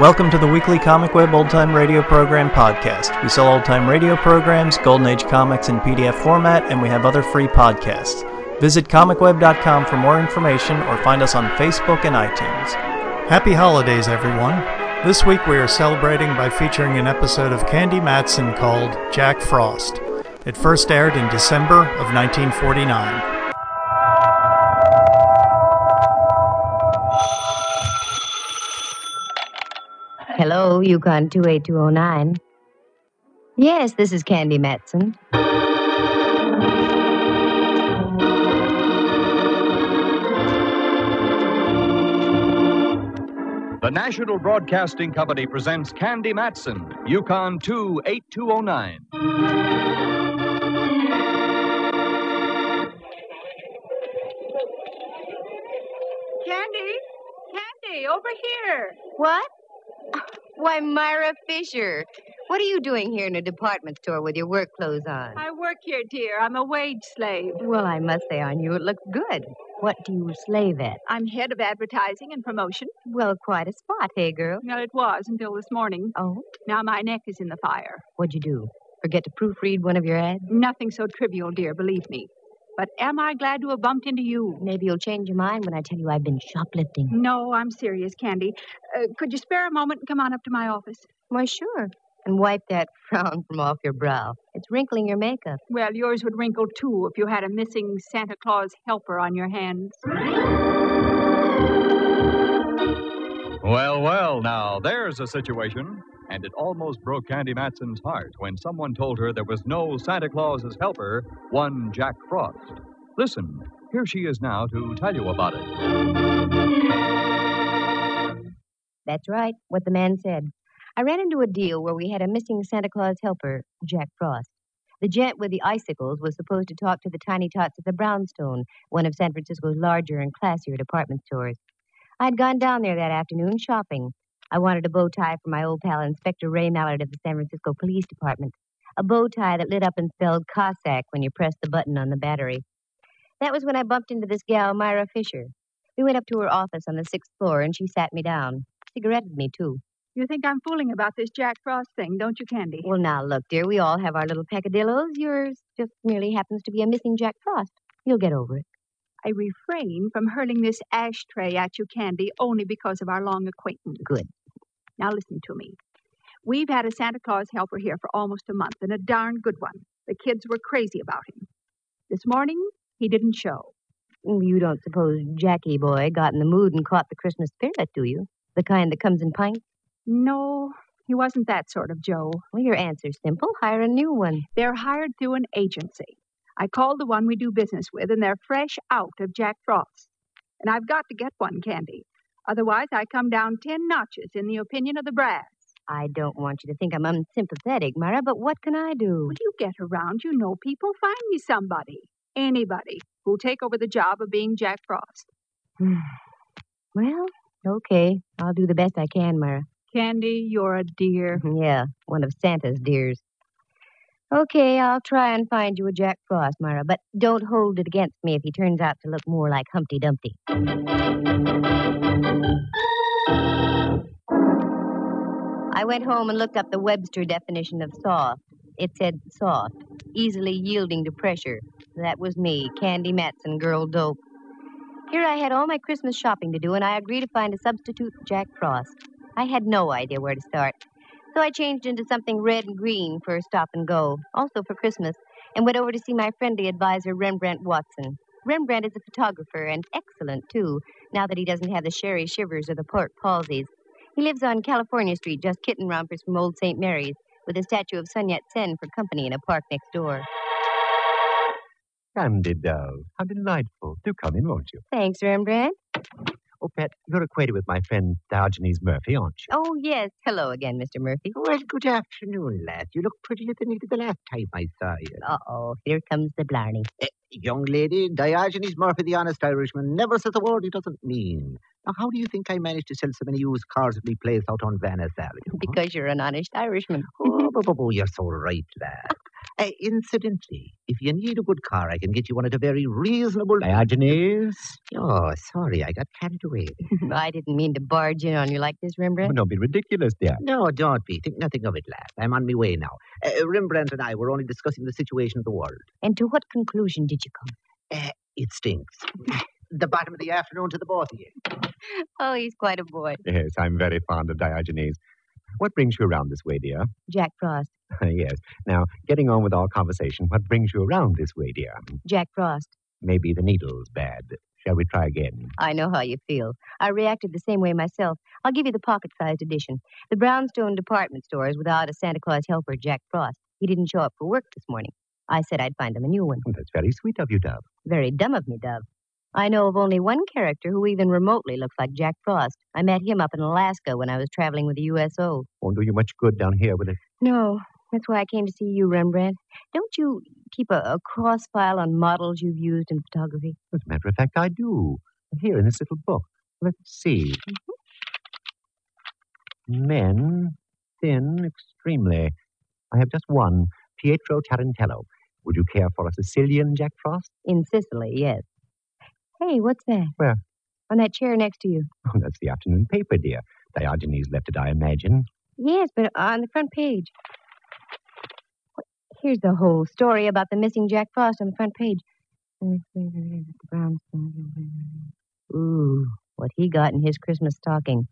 Welcome to the weekly Comic Web Old Time Radio Program podcast. We sell old time radio programs, Golden Age comics in PDF format, and we have other free podcasts. Visit comicweb.com for more information or find us on Facebook and iTunes. Happy holidays, everyone. This week we are celebrating by featuring an episode of Candy Matson called Jack Frost. It first aired in December of 1949. Hello, Yukon 28209. Yes, this is Candy Matson. The National Broadcasting Company presents Candy Matson, Yukon 28209. Candy? Candy, over here. What? Why, Myra Fisher. What are you doing here in a department store with your work clothes on? I work here, dear. I'm a wage slave. Well, I must say on you it looks good. What do you slave at? I'm head of advertising and promotion. Well, quite a spot, hey, girl. Well, it was until this morning. Oh, Now my neck is in the fire. what'd you do? Forget to proofread one of your ads? Nothing so trivial, dear, believe me. But am I glad to have bumped into you? Maybe you'll change your mind when I tell you I've been shoplifting. No, I'm serious, Candy. Uh, could you spare a moment and come on up to my office? Why, sure. And wipe that frown from off your brow. It's wrinkling your makeup. Well, yours would wrinkle too if you had a missing Santa Claus helper on your hands. Well, well, now there's a situation. And it almost broke Candy Matson's heart when someone told her there was no Santa Claus's helper, one Jack Frost. Listen, here she is now to tell you about it. That's right, what the man said. I ran into a deal where we had a missing Santa Claus helper, Jack Frost. The gent with the icicles was supposed to talk to the tiny tots at the Brownstone, one of San Francisco's larger and classier department stores. I'd gone down there that afternoon shopping. I wanted a bow tie for my old pal Inspector Ray Mallard of the San Francisco Police Department. A bow tie that lit up and spelled Cossack when you pressed the button on the battery. That was when I bumped into this gal, Myra Fisher. We went up to her office on the sixth floor and she sat me down. Cigaretted me, too. You think I'm fooling about this Jack Frost thing, don't you, Candy? Well, now, look, dear, we all have our little peccadillos. Yours just merely happens to be a missing Jack Frost. You'll get over it. I refrain from hurling this ashtray at you, Candy, only because of our long acquaintance. Good. Now listen to me. We've had a Santa Claus helper here for almost a month, and a darn good one. The kids were crazy about him. This morning, he didn't show. You don't suppose Jackie boy got in the mood and caught the Christmas spirit, do you? The kind that comes in pints? No, he wasn't that sort of Joe. Well, your answer's simple. Hire a new one. They're hired through an agency. I called the one we do business with, and they're fresh out of Jack Frost. And I've got to get one, Candy. Otherwise, I come down ten notches in the opinion of the brass. I don't want you to think I'm unsympathetic, Myra, but what can I do? Would you get around? You know people. Find me somebody, anybody, who'll take over the job of being Jack Frost. well, okay. I'll do the best I can, Myra. Candy, you're a dear. Yeah, one of Santa's dears. Okay, I'll try and find you a Jack Frost, Myra, but don't hold it against me if he turns out to look more like Humpty Dumpty. I went home and looked up the Webster definition of soft. It said soft, easily yielding to pressure. That was me, Candy Matson, girl dope. Here I had all my Christmas shopping to do, and I agreed to find a substitute for Jack Frost. I had no idea where to start. So I changed into something red and green for a stop and go, also for Christmas, and went over to see my friendly advisor, Rembrandt Watson. Rembrandt is a photographer and excellent, too, now that he doesn't have the sherry shivers or the pork palsies. He lives on California Street, just kitten rompers from Old St. Mary's, with a statue of Sun Yat sen for company in a park next door. Candy doll. How delightful. Do come in, won't you? Thanks, Rembrandt. Oh, Pet, you're acquainted with my friend Diogenes Murphy, aren't you? Oh, yes. Hello again, Mr. Murphy. Well, good afternoon, lad. You look prettier than you did the last time I saw you. Uh-oh, here comes the blarney. Eh, young lady, Diogenes Murphy, the honest Irishman, never says a word he doesn't mean. Now, how do you think I managed to sell so many used cars at my place out on Van Ness Avenue? huh? Because you're an honest Irishman. Oh, but, but you're so right, lad. Uh, incidentally, if you need a good car, I can get you one at a very reasonable. Diogenes? Oh, sorry, I got carried away. I didn't mean to barge in on you like this, Rembrandt. Don't be ridiculous, dear. No, don't be. Think nothing of it, lad. I'm on my way now. Uh, Rembrandt and I were only discussing the situation of the world. And to what conclusion did you come? Uh, it stinks. the bottom of the afternoon to the both of you. Oh, he's quite a boy. Yes, I'm very fond of Diogenes. What brings you around this way, dear? Jack Frost. yes. Now, getting on with our conversation, what brings you around this way, dear? Jack Frost. Maybe the needle's bad. Shall we try again? I know how you feel. I reacted the same way myself. I'll give you the pocket sized edition. The Brownstone department store is without a Santa Claus helper, Jack Frost. He didn't show up for work this morning. I said I'd find him a new one. Well, that's very sweet of you, Dove. Very dumb of me, Dove. I know of only one character who even remotely looks like Jack Frost. I met him up in Alaska when I was traveling with the USO. Won't do you much good down here with it. No, that's why I came to see you, Rembrandt. Don't you keep a, a cross file on models you've used in photography? As a matter of fact, I do. Here in this little book. Let's see. Mm-hmm. Men, thin, extremely. I have just one, Pietro Tarantello. Would you care for a Sicilian Jack Frost? In Sicily, yes. Hey, what's that? Where? On that chair next to you. Oh, that's the afternoon paper, dear. Diogenes left it, I imagine. Yes, but on the front page. Here's the whole story about the missing Jack Frost on the front page. Ooh, what he got in his Christmas stocking.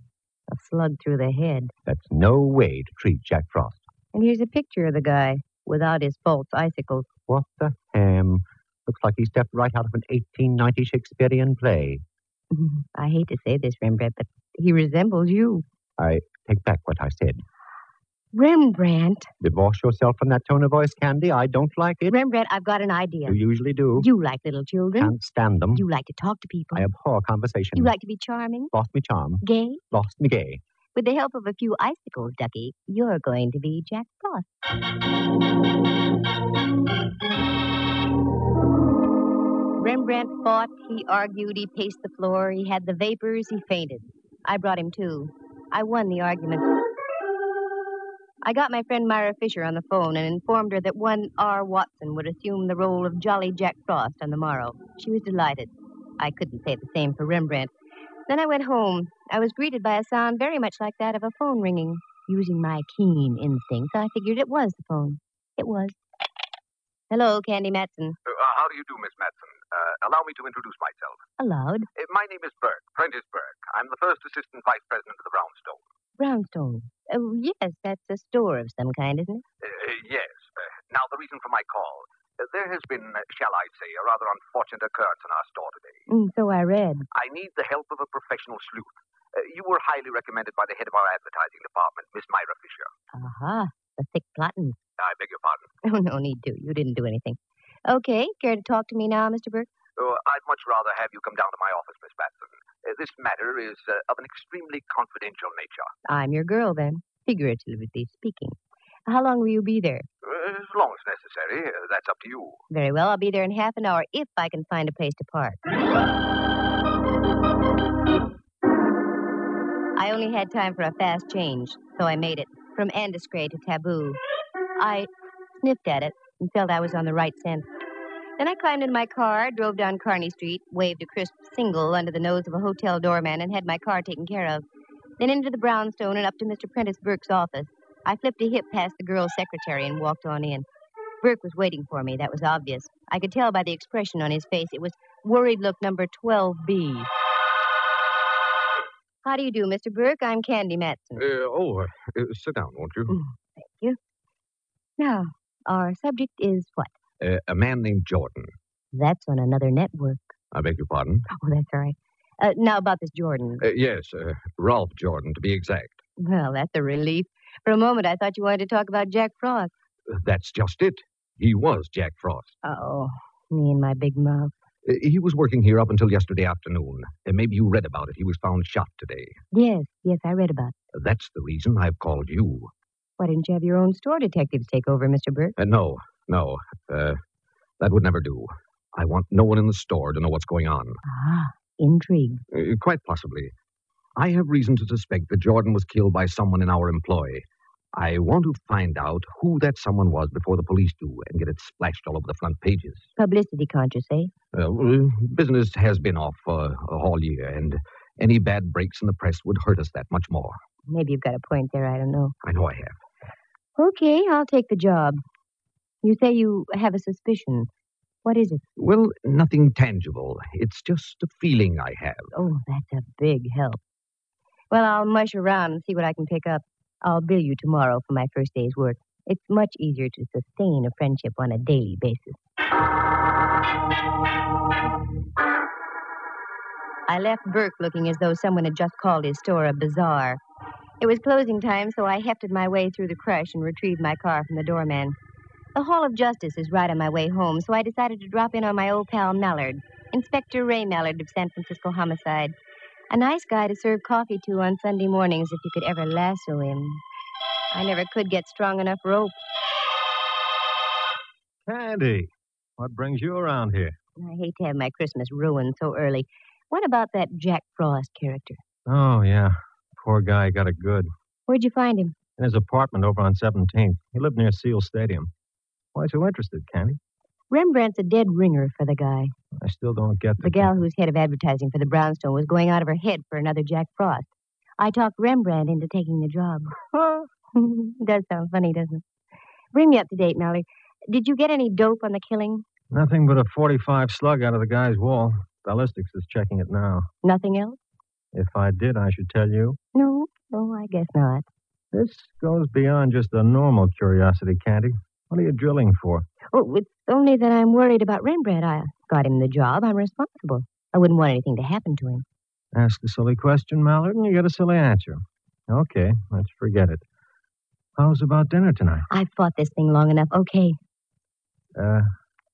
A slug through the head. That's no way to treat Jack Frost. And here's a picture of the guy without his false icicles. What the ham? Looks like he stepped right out of an 1890 Shakespearean play. Mm-hmm. I hate to say this, Rembrandt, but he resembles you. I take back what I said. Rembrandt. Divorce yourself from that tone of voice, Candy. I don't like it. Rembrandt, I've got an idea. You usually do. You like little children. Can't stand them. You like to talk to people. I abhor conversation. You like to be charming, Lost me charm. gay. Lost me gay. With the help of a few icicles, Ducky, you're going to be Jack Frost. Rembrandt fought, he argued, he paced the floor, he had the vapors, he fainted. I brought him to. I won the argument. I got my friend Myra Fisher on the phone and informed her that one R. Watson would assume the role of Jolly Jack Frost on the morrow. She was delighted. I couldn't say the same for Rembrandt. Then I went home. I was greeted by a sound very much like that of a phone ringing. Using my keen instincts, I figured it was the phone. It was. Hello, Candy Matson. Uh, how do you do, Miss Matson? Uh, allow me to introduce myself. Allowed. Uh, my name is Burke, Prentice Burke. I'm the first assistant vice president of the Brownstone. Brownstone. Oh, yes, that's a store of some kind, isn't it? Uh, yes. Uh, now, the reason for my call. Uh, there has been, uh, shall I say, a rather unfortunate occurrence in our store today. Mm, so I read. I need the help of a professional sleuth. Uh, you were highly recommended by the head of our advertising department, Miss Myra Fisher. Aha, the thick cotton. I beg your pardon. Oh, no need to. You didn't do anything. Okay, care to talk to me now, Mr. Burke? Oh, I'd much rather have you come down to my office, Miss Matson. Uh, this matter is uh, of an extremely confidential nature. I'm your girl, then, figuratively speaking. How long will you be there? Uh, as long as necessary, uh, that's up to you. Very well, I'll be there in half an hour if I can find a place to park. I only had time for a fast change, so I made it from Indiscret to Tabu. I sniffed at it and felt I was on the right scent. Then I climbed in my car, drove down Kearny Street, waved a crisp single under the nose of a hotel doorman, and had my car taken care of. Then into the brownstone and up to Mr. Prentice Burke's office. I flipped a hip past the girl's secretary and walked on in. Burke was waiting for me, that was obvious. I could tell by the expression on his face it was worried look number 12B. How do you do, Mr. Burke? I'm Candy Matson. Uh, oh, uh, sit down, won't you? Mm, thank you. Now, our subject is what? Uh, a man named Jordan. That's on another network. I beg your pardon? Oh, that's all right. Uh, now about this Jordan. Uh, yes, uh, Ralph Jordan, to be exact. Well, that's a relief. For a moment, I thought you wanted to talk about Jack Frost. Uh, That's just it. He was Jack Frost. Oh, me and my big mouth. Uh, he was working here up until yesterday afternoon. Uh, maybe you read about it. He was found shot today. Yes, yes, I read about it. That's the reason I've called you. Why didn't you have your own store detectives take over, Mr. Burke? Uh, no, no. Uh, that would never do. I want no one in the store to know what's going on. Ah, intrigue. Uh, quite possibly. I have reason to suspect that Jordan was killed by someone in our employ. I want to find out who that someone was before the police do and get it splashed all over the front pages. Publicity conscious, eh? Uh, well, business has been off uh, all year, and any bad breaks in the press would hurt us that much more. Maybe you've got a point there. I don't know. I know I have. Okay, I'll take the job. You say you have a suspicion. What is it? Well, nothing tangible. It's just a feeling I have. Oh, that's a big help. Well, I'll mush around and see what I can pick up. I'll bill you tomorrow for my first day's work. It's much easier to sustain a friendship on a daily basis. I left Burke looking as though someone had just called his store a bazaar. It was closing time, so I hefted my way through the crush and retrieved my car from the doorman. The Hall of Justice is right on my way home, so I decided to drop in on my old pal Mallard, Inspector Ray Mallard of San Francisco Homicide. A nice guy to serve coffee to on Sunday mornings if you could ever lasso him. I never could get strong enough rope. Candy, what brings you around here? I hate to have my Christmas ruined so early. What about that Jack Frost character? Oh, yeah. Poor guy got it good. Where'd you find him? In his apartment over on 17th. He lived near Seals Stadium. Why so interested, Candy? Rembrandt's a dead ringer for the guy. I still don't get the... The gal who's head of advertising for the Brownstone was going out of her head for another Jack Frost. I talked Rembrandt into taking the job. Does sound funny, doesn't it? Bring me up to date, Mallard. Did you get any dope on the killing? Nothing but a 45 slug out of the guy's wall. Ballistics is checking it now. Nothing else? If I did, I should tell you. No, no, I guess not. This goes beyond just a normal curiosity, Candy. What are you drilling for? Oh, it's only that I'm worried about Rembrandt. I got him the job. I'm responsible. I wouldn't want anything to happen to him. Ask a silly question, Mallard, and you get a silly answer. Okay, let's forget it. How's about dinner tonight? I've fought this thing long enough. Okay. Uh,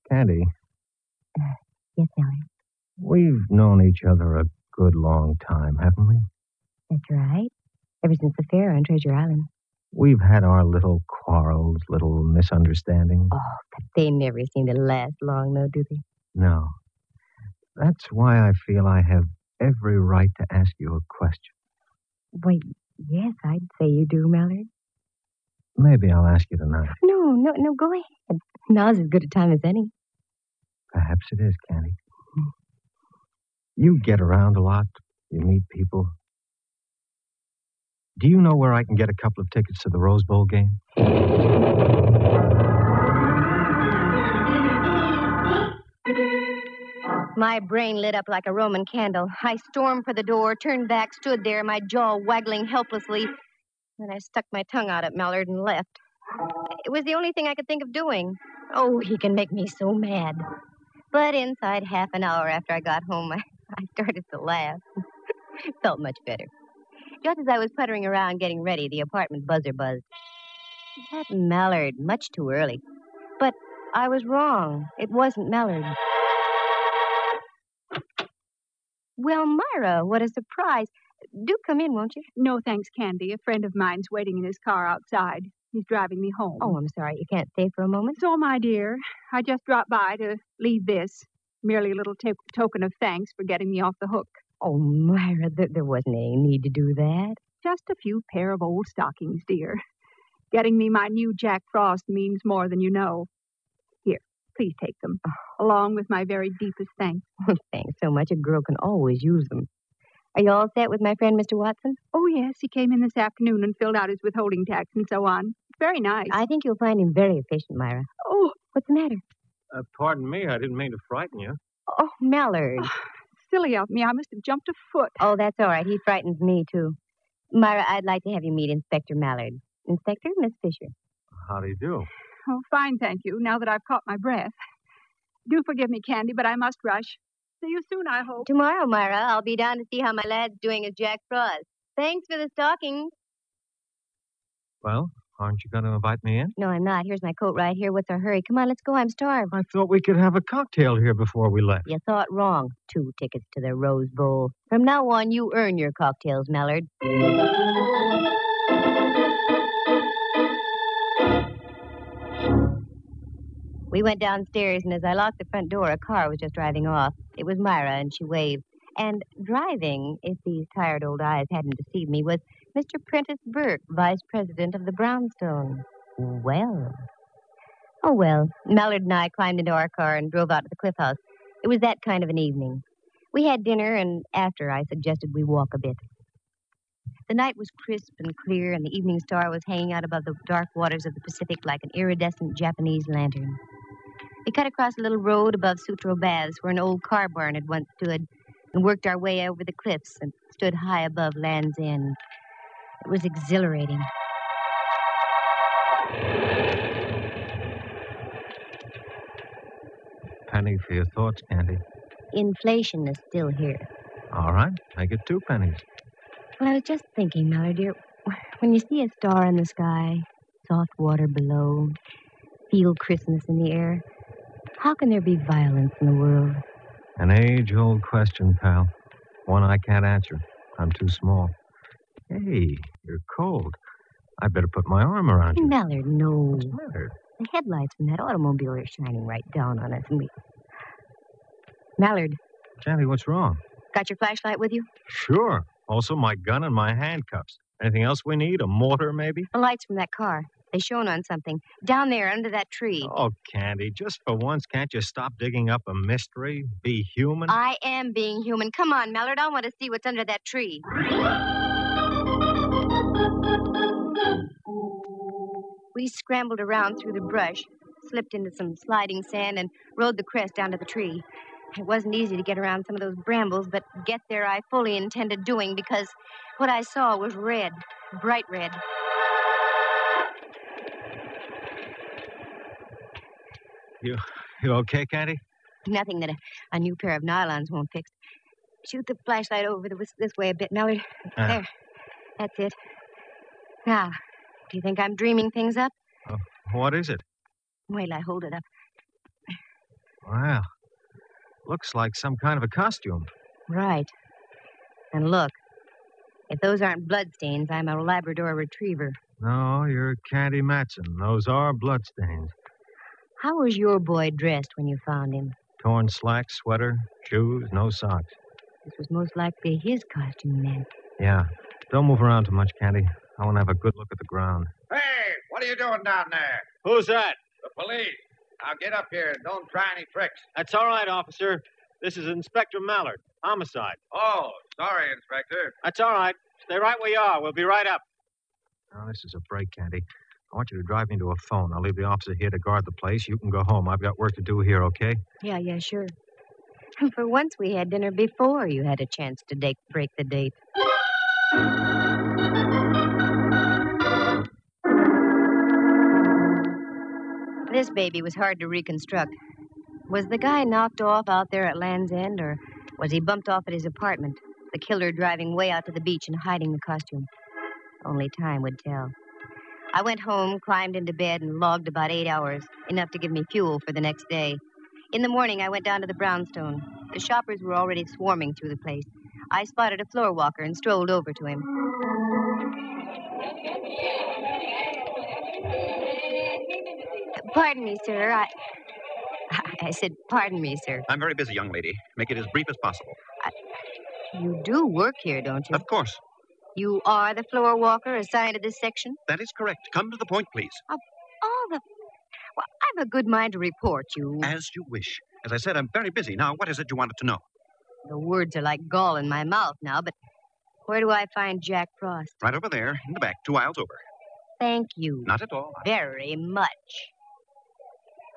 Candy, Uh, Yes, Mallard. we've known each other a good long time, haven't we? That's right. Ever since the fair on Treasure Island. We've had our little quarrels, little misunderstandings. Oh, but they never seem to last long, though, do they? No. That's why I feel I have every right to ask you a question. Wait, yes, I'd say you do, Mallard. Maybe I'll ask you tonight. No, no, no, go ahead. Now's as good a time as any. Perhaps it is, Candy. You get around a lot. You meet people. Do you know where I can get a couple of tickets to the Rose Bowl game? My brain lit up like a Roman candle. I stormed for the door, turned back, stood there, my jaw waggling helplessly. Then I stuck my tongue out at Mallard and left. It was the only thing I could think of doing. Oh, he can make me so mad. But inside half an hour after I got home, I, I started to laugh. Felt much better. Just as I was puttering around getting ready, the apartment buzzer buzzed. That Mallard, much too early. But I was wrong. It wasn't Mallard. Well, Myra, what a surprise. Do come in, won't you? No, thanks, Candy. A friend of mine's waiting in his car outside. He's driving me home. Oh, I'm sorry. You can't stay for a moment? So, my dear, I just dropped by to leave this. Merely a little to- token of thanks for getting me off the hook. Oh, Myra, there, there wasn't any need to do that. Just a few pair of old stockings, dear. Getting me my new Jack Frost means more than you know. Here, please take them, along with my very deepest thanks. Thanks so much. A girl can always use them. Are you all set with my friend, Mr. Watson? Oh, yes, he came in this afternoon and filled out his withholding tax and so on. Very nice. I think you'll find him very efficient, Myra. Oh, What's the matter? Uh, pardon me, I didn't mean to frighten you. Oh, Mallard. silly of me. I must have jumped a foot. Oh, that's all right. He frightens me, too. Myra, I'd like to have you meet Inspector Mallard. Inspector, Miss Fisher. How do you do? Oh, fine, thank you, now that I've caught my breath. Do forgive me, Candy, but I must rush. See you soon, I hope. Tomorrow, Myra, I'll be down to see how my lad's doing as Jack Frost. Thanks for the stockings. Well, aren't you going to invite me in? No, I'm not. Here's my coat right here. What's our hurry? Come on, let's go. I'm starved. I thought we could have a cocktail here before we left. You thought wrong. Two tickets to the Rose Bowl. From now on, you earn your cocktails, Mallard. We went downstairs, and as I locked the front door, a car was just driving off. It was Myra, and she waved. And driving, if these tired old eyes hadn't deceived me, was Mr. Prentice Burke, Vice President of the Brownstone. Well. Oh, well. Mallard and I climbed into our car and drove out to the cliff house. It was that kind of an evening. We had dinner, and after I suggested we walk a bit. The night was crisp and clear, and the evening star was hanging out above the dark waters of the Pacific like an iridescent Japanese lantern. We cut across a little road above Sutro Baths, where an old car barn had once stood, and worked our way over the cliffs and stood high above Land's End. It was exhilarating. Penny for your thoughts, Candy. Inflation is still here. All right, make it two pennies. Well, I was just thinking, Mallard dear, when you see a star in the sky, soft water below, feel Christmas in the air, how can there be violence in the world? An age old question, pal. One I can't answer. I'm too small. Hey, you're cold. I better put my arm around you. Mallard, no. What's the matter? The headlights from that automobile are shining right down on us, and we. Mallard, Candy, what's wrong? got your flashlight with you? Sure. Also, my gun and my handcuffs. Anything else we need? A mortar, maybe? The lights from that car. They shone on something. Down there, under that tree. Oh, Candy, just for once, can't you stop digging up a mystery? Be human? I am being human. Come on, Mallard. I want to see what's under that tree. We scrambled around through the brush, slipped into some sliding sand, and rode the crest down to the tree. It wasn't easy to get around some of those brambles, but get there I fully intended doing because what I saw was red, bright red. You, you okay, Candy? Nothing that a, a new pair of nylons won't fix. Shoot the flashlight over the, this way a bit, Mallard. Ah. There. That's it. Now, do you think I'm dreaming things up? Uh, what is it? Wait I hold it up. Wow. Looks like some kind of a costume. Right. And look, if those aren't bloodstains, I'm a Labrador retriever. No, you're Candy Matson. Those are bloodstains. How was your boy dressed when you found him? Torn slacks, sweater, shoes, no socks. This was most likely his costume, then. Yeah. Don't move around too much, Candy. I want to have a good look at the ground. Hey, what are you doing down there? Who's that? The police. Now get up here and don't try any tricks. That's all right, officer. This is Inspector Mallard. Homicide. Oh, sorry, Inspector. That's all right. Stay right where you are. We'll be right up. Now, this is a break, Candy. I want you to drive me to a phone. I'll leave the officer here to guard the place. You can go home. I've got work to do here, okay? Yeah, yeah, sure. For once, we had dinner before you had a chance to date, break the date. This baby was hard to reconstruct. Was the guy knocked off out there at Land's End, or was he bumped off at his apartment? The killer driving way out to the beach and hiding the costume. Only time would tell. I went home, climbed into bed, and logged about eight hours, enough to give me fuel for the next day. In the morning, I went down to the brownstone. The shoppers were already swarming through the place. I spotted a floor walker and strolled over to him. Pardon me, sir. I. I said, pardon me, sir. I'm very busy, young lady. Make it as brief as possible. You do work here, don't you? Of course. You are the floor walker assigned to this section? That is correct. Come to the point, please. Of All the. Well, I've a good mind to report you. As you wish. As I said, I'm very busy. Now, what is it you wanted to know? The words are like gall in my mouth now, but where do I find Jack Frost? Right over there, in the back, two aisles over. Thank you Not at all. very much.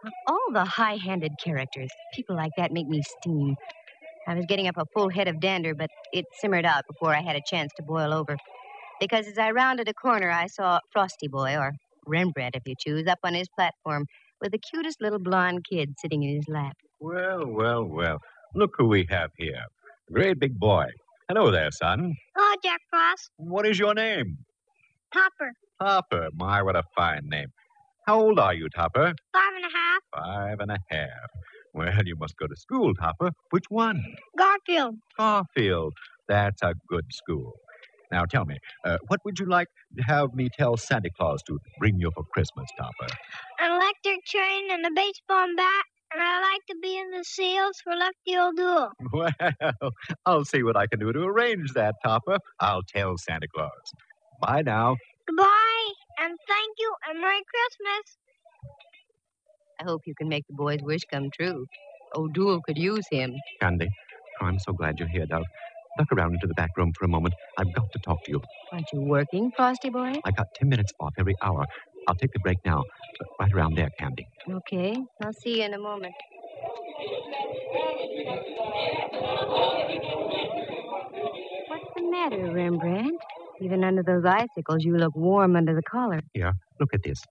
Of all the high handed characters, people like that make me steam. I was getting up a full head of dander, but it simmered out before I had a chance to boil over. Because as I rounded a corner, I saw Frosty Boy, or Rembrandt if you choose, up on his platform with the cutest little blonde kid sitting in his lap. Well, well, well. Look who we have here. A great big boy. Hello there, son. Oh, Jack Frost. What is your name? Topper. Topper. My, what a fine name. How old are you, Topper? Five and a half. Five and a half. Well, you must go to school, Topper. Which one? Garfield. Garfield. That's a good school. Now tell me, uh, what would you like to have me tell Santa Claus to bring you for Christmas, Topper? An electric train and a baseball bat and I like to be in the seals for Lefty O'Doul. Well, I'll see what I can do to arrange that, Topper. I'll tell Santa Claus. Bye now. Goodbye, and thank you, and Merry Christmas. I hope you can make the boy's wish come true. Oh, O'Doul could use him. Candy, oh, I'm so glad you're here, Dove. Duck around into the back room for a moment. I've got to talk to you. Aren't you working, Frosty boy? I got ten minutes off every hour. I'll take the break now. Right around there, Candy. Okay, I'll see you in a moment. What's the matter, Rembrandt? Even under those icicles, you look warm under the collar. Here, look at this.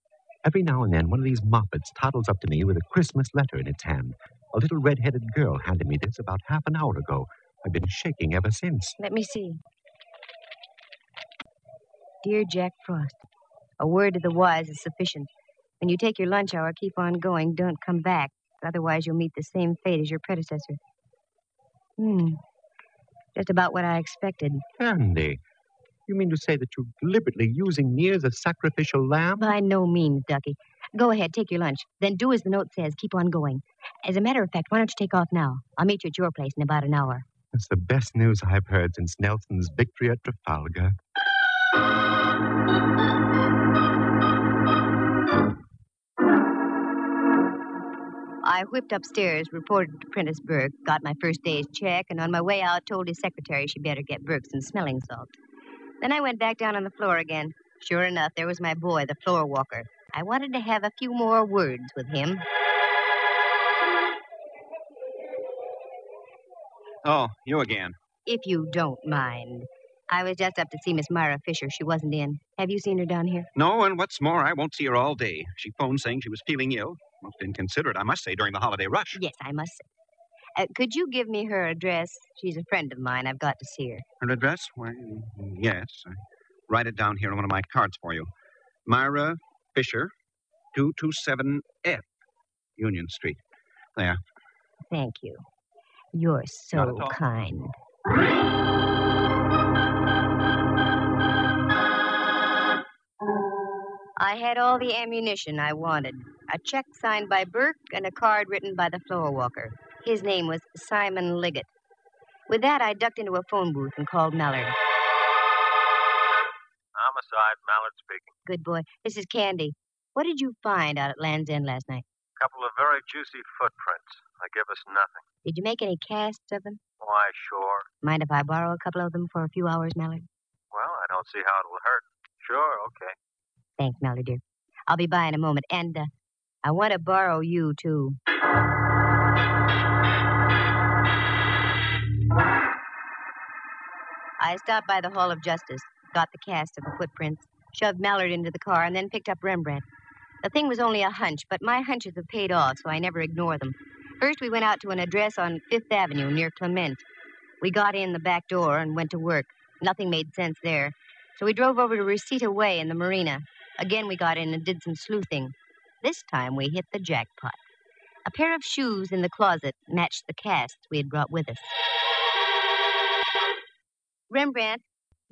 Every now and then, one of these moppets toddles up to me with a Christmas letter in its hand. A little red-headed girl handed me this about half an hour ago. I've been shaking ever since. Let me see. Dear Jack Frost, a word to the wise is sufficient. When you take your lunch hour, keep on going. Don't come back. Otherwise, you'll meet the same fate as your predecessor. Hmm. Just about what I expected. Candy, you mean to say that you're deliberately using me as a sacrificial lamb? By no means, Ducky. Go ahead, take your lunch. Then do as the note says. Keep on going. As a matter of fact, why don't you take off now? I'll meet you at your place in about an hour. That's the best news I've heard since Nelson's victory at Trafalgar. I whipped upstairs, reported to Prentice Burke, got my first day's check, and on my way out told his secretary she'd better get Burke some smelling salt. Then I went back down on the floor again. Sure enough, there was my boy, the floor walker. I wanted to have a few more words with him. Oh, you again. If you don't mind. I was just up to see Miss Myra Fisher. She wasn't in. Have you seen her down here? No, and what's more, I won't see her all day. She phoned saying she was feeling ill. Most inconsiderate, I must say, during the holiday rush. Yes, I must say. Uh, could you give me her address? She's a friend of mine. I've got to see her. Her address? Why, yes. I write it down here on one of my cards for you. Myra Fisher, 227F, Union Street. There. Thank you. You're so kind. I had all the ammunition I wanted a check signed by Burke and a card written by the floor walker. His name was Simon Liggett. With that, I ducked into a phone booth and called Mallard. Homicide, Mallard speaking. Good boy. This is Candy. What did you find out at Land's End last night? A couple of very juicy footprints. They give us nothing. Did you make any casts of them? Why, sure. Mind if I borrow a couple of them for a few hours, Mallard? Well, I don't see how it will hurt. Sure, okay. Thanks, Mallard, dear. I'll be by in a moment. And uh, I want to borrow you, too. I stopped by the Hall of Justice, got the cast of the footprints, shoved Mallard into the car, and then picked up Rembrandt. The thing was only a hunch, but my hunches have paid off, so I never ignore them. First, we went out to an address on Fifth Avenue near Clement. We got in the back door and went to work. Nothing made sense there. So we drove over to Reseda Way in the marina. Again, we got in and did some sleuthing. This time, we hit the jackpot. A pair of shoes in the closet matched the casts we had brought with us. Rembrandt,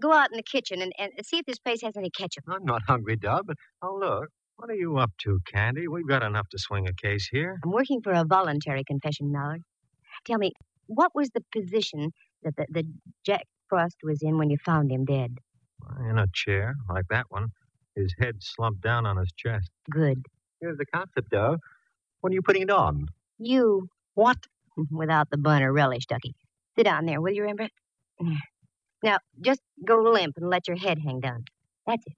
go out in the kitchen and, and see if this place has any ketchup. I'm not hungry, Dub, but oh, look. What are you up to, Candy? We've got enough to swing a case here. I'm working for a voluntary confession, Mallard. Tell me, what was the position that the, the Jack Frost was in when you found him dead? In a chair, like that one. His head slumped down on his chest. Good. Here's the concept, Dove. When are you putting it on? You. What? Without the bun or relish, Ducky. Sit down there, will you, Rembrandt? Now, just go limp and let your head hang down. That's it.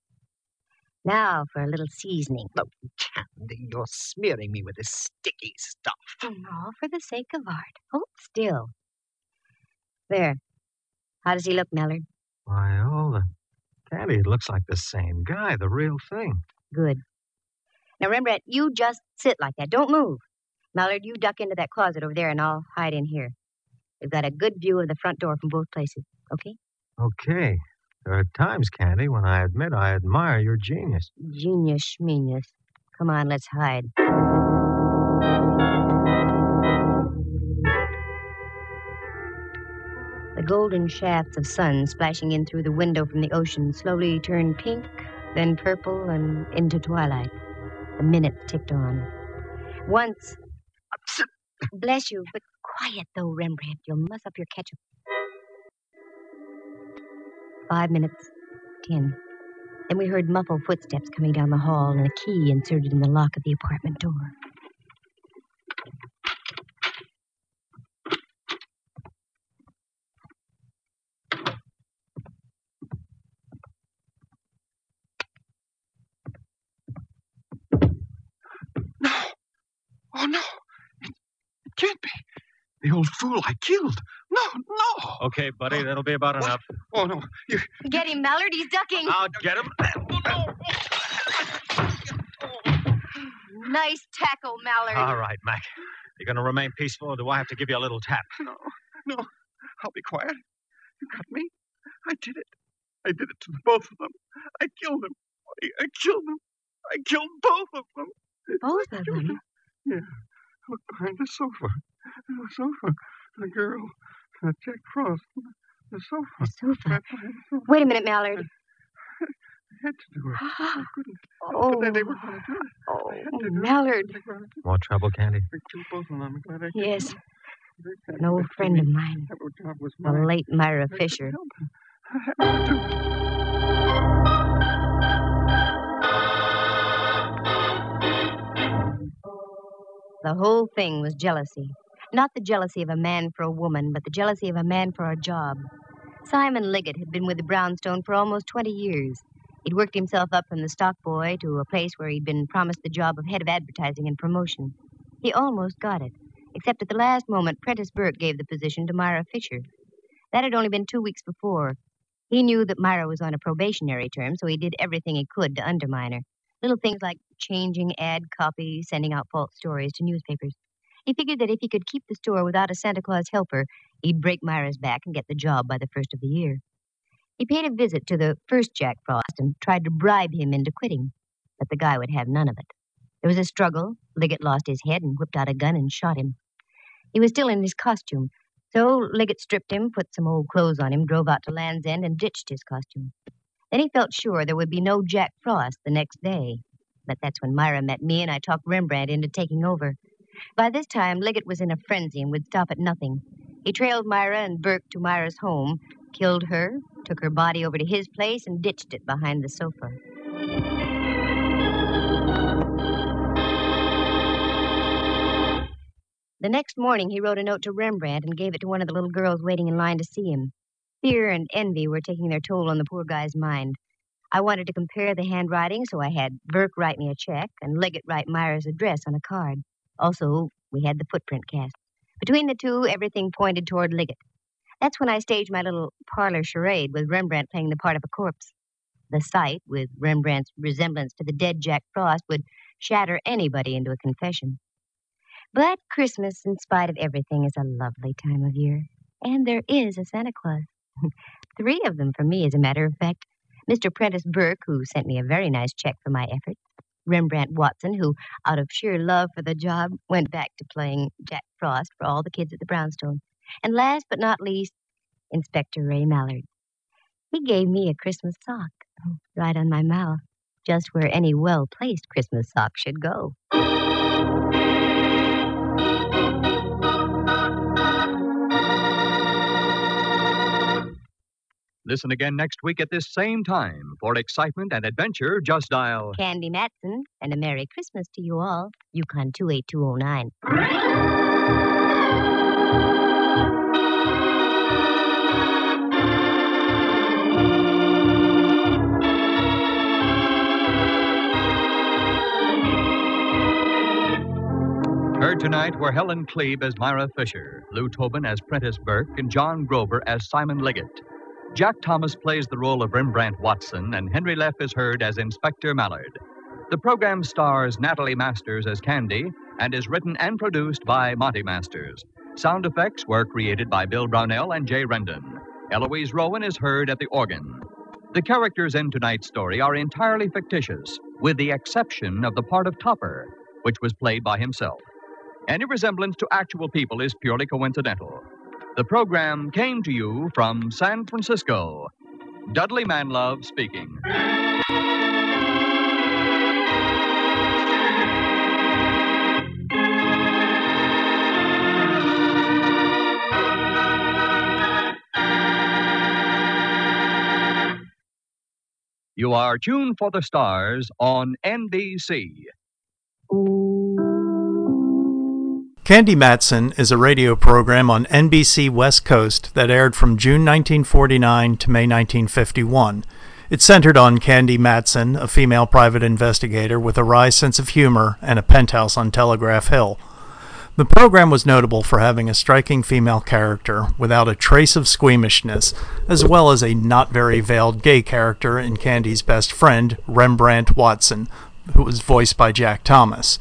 Now for a little seasoning. Oh, Candy, you're smearing me with this sticky stuff. All for the sake of art. Hold still. There. How does he look, Mallard? Why, all the. Candy, it looks like the same guy, the real thing. Good. Now, Rembrandt, you just sit like that. Don't move. Mallard, you duck into that closet over there, and I'll hide in here. We've got a good view of the front door from both places. Okay? Okay. There are times, Candy, when I admit I admire your genius. Genius, schmenius. Come on, let's hide. The golden shafts of sun splashing in through the window from the ocean slowly turned pink, then purple, and into twilight. The minutes ticked on. Once, Bless you, but quiet though, Rembrandt. You'll muss up your ketchup. Five minutes, ten. Then we heard muffled footsteps coming down the hall and a key inserted in the lock of the apartment door. Oh, no. It, it can't be. The old fool I killed. No, no. Okay, buddy, oh, that'll be about enough. Oh, no. You, Get him, Mallard. He's ducking. I'll get him. Nice tackle, Mallard. All right, Mac. You're going to remain peaceful, or do I have to give you a little tap? no, no. I'll be quiet. You got me. I did it. I did it to the both of them. I killed them. I, I killed them. I killed both of them. Both of them? Yeah. Look behind the sofa. The sofa. The girl. Uh, Jack Frost. The sofa. The sofa. Right behind the sofa. Wait a minute, Mallard. I had to do it. I couldn't. Oh. But then they were going to do it. Oh, I had to do it. Mallard. They were gonna do it. More trouble, Candy? I killed both of them. I'm glad I. Yes. An old friend of mine. Job was The late Myra I Fisher. help it. I had to do it. The whole thing was jealousy. Not the jealousy of a man for a woman, but the jealousy of a man for a job. Simon Liggett had been with the Brownstone for almost 20 years. He'd worked himself up from the stock boy to a place where he'd been promised the job of head of advertising and promotion. He almost got it, except at the last moment, Prentice Burke gave the position to Myra Fisher. That had only been two weeks before. He knew that Myra was on a probationary term, so he did everything he could to undermine her. Little things like changing ad copy, sending out false stories to newspapers. He figured that if he could keep the store without a Santa Claus helper, he'd break Myra's back and get the job by the first of the year. He paid a visit to the first Jack Frost and tried to bribe him into quitting, but the guy would have none of it. There was a struggle. Liggett lost his head and whipped out a gun and shot him. He was still in his costume, so Liggett stripped him, put some old clothes on him, drove out to Land's End, and ditched his costume. Then he felt sure there would be no Jack Frost the next day. But that's when Myra met me, and I talked Rembrandt into taking over. By this time, Liggett was in a frenzy and would stop at nothing. He trailed Myra and Burke to Myra's home, killed her, took her body over to his place, and ditched it behind the sofa. The next morning, he wrote a note to Rembrandt and gave it to one of the little girls waiting in line to see him. Fear and envy were taking their toll on the poor guy's mind. I wanted to compare the handwriting, so I had Burke write me a check and Liggett write Myra's address on a card. Also, we had the footprint cast. Between the two, everything pointed toward Liggett. That's when I staged my little parlor charade with Rembrandt playing the part of a corpse. The sight, with Rembrandt's resemblance to the dead Jack Frost, would shatter anybody into a confession. But Christmas, in spite of everything, is a lovely time of year. And there is a Santa Claus. Three of them for me, as a matter of fact. Mr. Prentice Burke, who sent me a very nice check for my efforts. Rembrandt Watson, who, out of sheer love for the job, went back to playing Jack Frost for all the kids at the Brownstone. And last but not least, Inspector Ray Mallard. He gave me a Christmas sock, oh, right on my mouth, just where any well placed Christmas sock should go. Listen again next week at this same time. For excitement and adventure, just dial. Candy Matson, and a Merry Christmas to you all. Yukon 28209. Heard tonight were Helen Klebe as Myra Fisher, Lou Tobin as Prentice Burke, and John Grover as Simon Liggett. Jack Thomas plays the role of Rembrandt Watson, and Henry Leff is heard as Inspector Mallard. The program stars Natalie Masters as Candy and is written and produced by Monty Masters. Sound effects were created by Bill Brownell and Jay Rendon. Eloise Rowan is heard at the organ. The characters in tonight's story are entirely fictitious, with the exception of the part of Topper, which was played by himself. Any resemblance to actual people is purely coincidental. The program came to you from San Francisco. Dudley Manlove speaking. You are tuned for the stars on NBC. Ooh. Candy Matson is a radio program on NBC West Coast that aired from June 1949 to May 1951. It centered on Candy Matson, a female private investigator with a wry sense of humor and a penthouse on Telegraph Hill. The program was notable for having a striking female character without a trace of squeamishness, as well as a not very veiled gay character in Candy's best friend, Rembrandt Watson, who was voiced by Jack Thomas.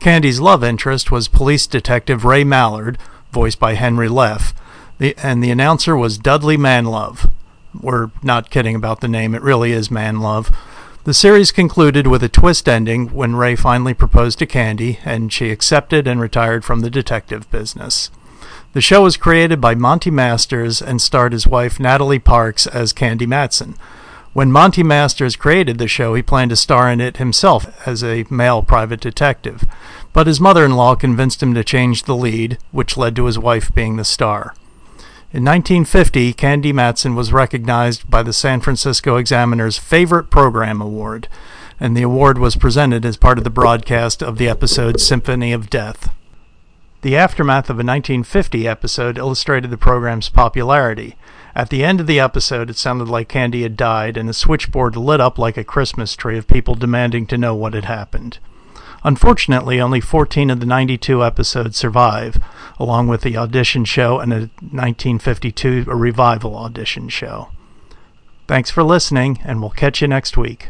Candy's love interest was police detective Ray Mallard, voiced by Henry Leff, the, and the announcer was Dudley Manlove. We're not kidding about the name, it really is Manlove. The series concluded with a twist ending when Ray finally proposed to Candy, and she accepted and retired from the detective business. The show was created by Monty Masters and starred his wife Natalie Parks as Candy Matson. When Monty Masters created the show, he planned to star in it himself as a male private detective, but his mother in law convinced him to change the lead, which led to his wife being the star. In 1950, Candy Matson was recognized by the San Francisco Examiner's Favorite Program Award, and the award was presented as part of the broadcast of the episode Symphony of Death. The aftermath of a 1950 episode illustrated the program's popularity. At the end of the episode, it sounded like Candy had died, and the switchboard lit up like a Christmas tree of people demanding to know what had happened. Unfortunately, only 14 of the 92 episodes survive, along with the audition show and a 1952 revival audition show. Thanks for listening, and we'll catch you next week.